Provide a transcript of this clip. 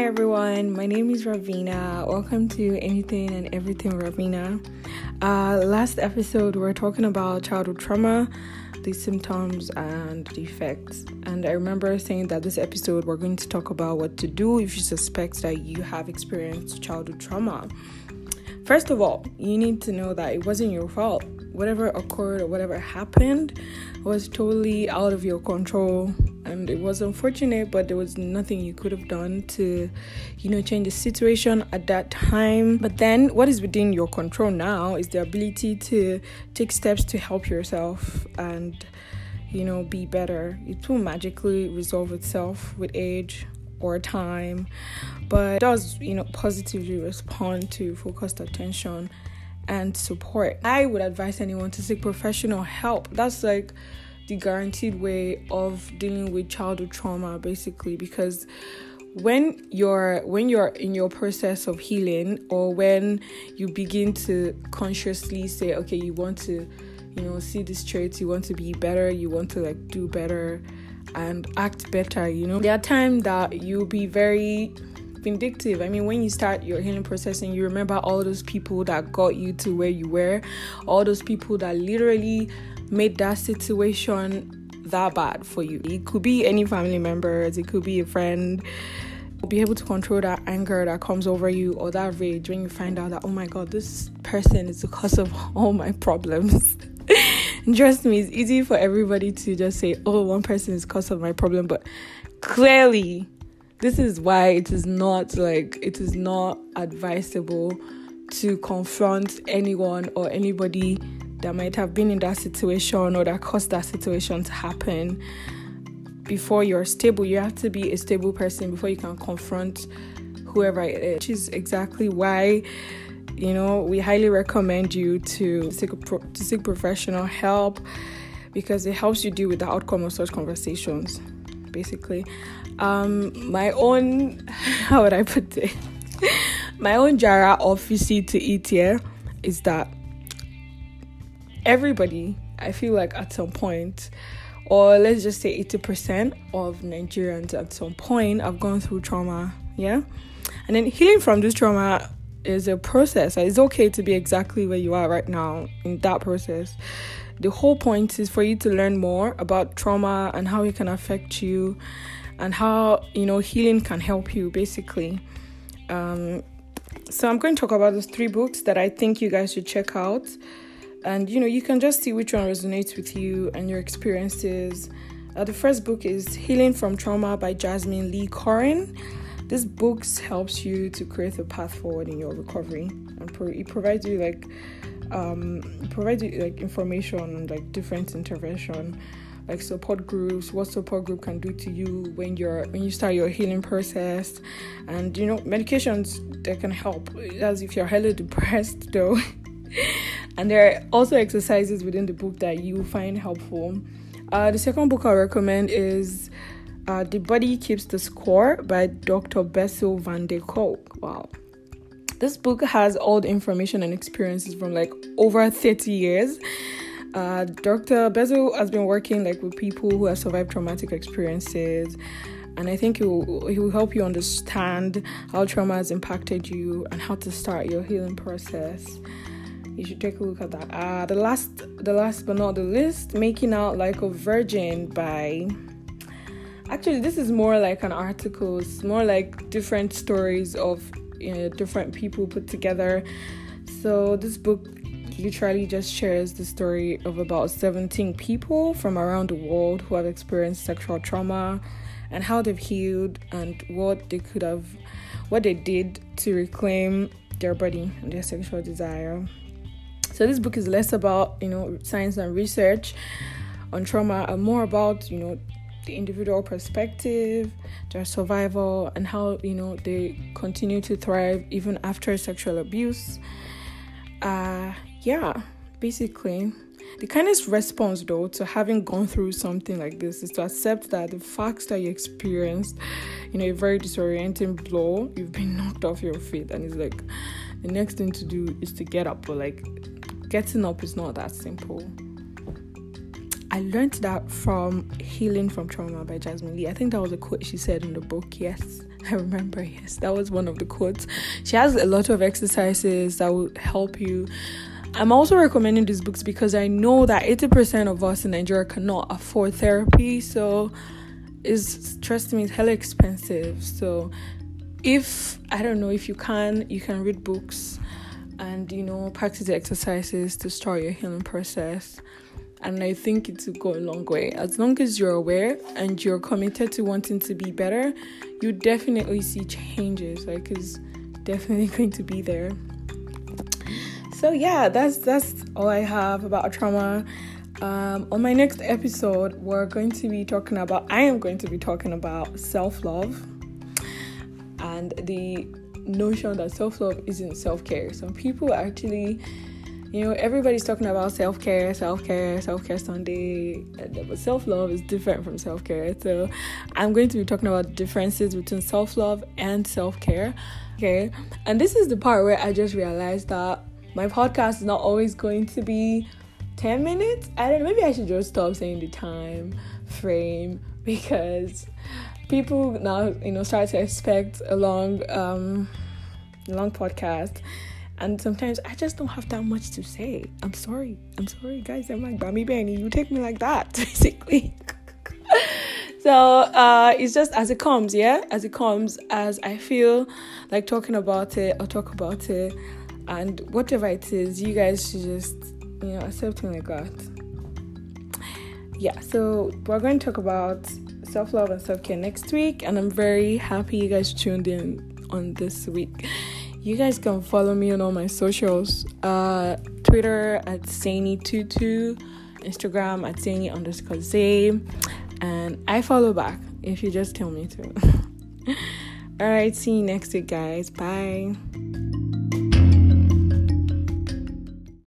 Hi everyone, my name is Ravina. Welcome to Anything and Everything Ravina. Uh, last episode, we are talking about childhood trauma, the symptoms and the effects. And I remember saying that this episode, we're going to talk about what to do if you suspect that you have experienced childhood trauma. First of all, you need to know that it wasn't your fault. Whatever occurred or whatever happened was totally out of your control and it was unfortunate but there was nothing you could have done to you know change the situation at that time. But then what is within your control now is the ability to take steps to help yourself and you know be better. It will magically resolve itself with age or time but does you know positively respond to focused attention and support. I would advise anyone to seek professional help. That's like the guaranteed way of dealing with childhood trauma basically because when you're when you're in your process of healing or when you begin to consciously say okay you want to you know see these traits you want to be better you want to like do better and act better you know? There are times that you'll be very vindictive. I mean, when you start your healing process and you remember all those people that got you to where you were, all those people that literally made that situation that bad for you. It could be any family members, it could be a friend. Be able to control that anger that comes over you or that rage when you find out that, oh my god, this person is the cause of all my problems. Trust me, it's easy for everybody to just say, oh, one person is cause of my problem, but clearly, this is why it is not like it is not advisable to confront anyone or anybody that might have been in that situation or that caused that situation to happen before you're stable. You have to be a stable person before you can confront whoever it is, which is exactly why you know we highly recommend you to seek pro- to seek professional help because it helps you deal with the outcome of such conversations basically um my own how would i put it my own jara office to eat here is that everybody, I feel like at some point, or let's just say 80% of Nigerians at some point have gone through trauma, yeah? And then healing from this trauma is a process. It's okay to be exactly where you are right now in that process. The whole point is for you to learn more about trauma and how it can affect you and how, you know, healing can help you basically. Um, so I'm going to talk about those three books that I think you guys should check out and you know you can just see which one resonates with you and your experiences uh, the first book is healing from trauma by Jasmin Lee Cori this book helps you to create a path forward in your recovery and pro- it provides you like um, provides you like information on like different intervention like support groups what support group can do to you when you're when you start your healing process. And you know medications that can help. As if you're highly depressed though. And there are also exercises within the book that you find helpful. Uh, the second book I recommend is uh, The Body Keeps the Score by Dr. Bessel van der Kolk. Wow. This book has all the information and experiences from like over 30 years. Uh, Dr. Bessel has been working like with people who have survived traumatic experiences and I think it will, will help you understand how trauma has impacted you and how to start your healing process you should take a look at that. Uh, the last, the last but not the least, making out like a virgin by. Actually, this is more like an article. It's more like different stories of you know, different people put together. So this book literally just shares the story of about 17 people from around the world who have experienced sexual trauma and how they've healed and what they could have what they did to reclaim their body and their sexual desire. So this book is less about you know science and research on trauma and more about you know the individual perspective, their survival, and how you know they continue to thrive even after sexual abuse. Uh, yeah, basically. The kindest response, though, to having gone through something like this is to accept that the facts that you experienced, you know, a very disorienting blow, you've been knocked off your feet, and it's like the next thing to do is to get up, but like getting up is not that simple. I learned that from Healing from Trauma by Jasmin Lee. I think that was a quote she said in the book. Yes, I remember. Yes, that was one of the quotes. She has a lot of exercises that will help you. I'm also recommending these books because I know that 80% of us in Nigeria cannot afford therapy. So, is trust me, it's hella expensive. So, if I don't know if you can, you can read books and you know practice the exercises to start your healing process and I think it will go a long way. As long as you're aware and you're committed to wanting to be better, you definitely see changes. Like it's definitely going to be there. So yeah, that's that's all I have about trauma. Um, on my next episode, we're going to be talking about. I am going to be talking about self love and the notion that self love isn't self care. Some people actually you know, everybody's talking about self care, self care, self care Sunday, but self love is different from self care. So, I'm going to be talking about differences between self love and self care. Okay, and this is the part where I just realized that my podcast is not always going to be 10 minutes. I don't know, maybe I should just stop saying the time frame because people now, you know, start to expect a long, um, long podcast and sometimes I just don't have that much to say. I'm sorry. I'm sorry, guys. I'm like Bami Benny. You take me like that, basically. so uh, it's just as it comes, yeah, as it comes, as I feel like talking about it, I'll talk about it, and whatever it is, you guys should just you know accept me like that. Yeah. So we're going to talk about self love and self care next week, and I'm very happy you guys tuned in on this week you guys can follow me on all my socials uh, Twitter at Saini22, Instagram at Saini underscore Zay, and I follow back if you just tell me to. all right, see you next week, guys. Bye.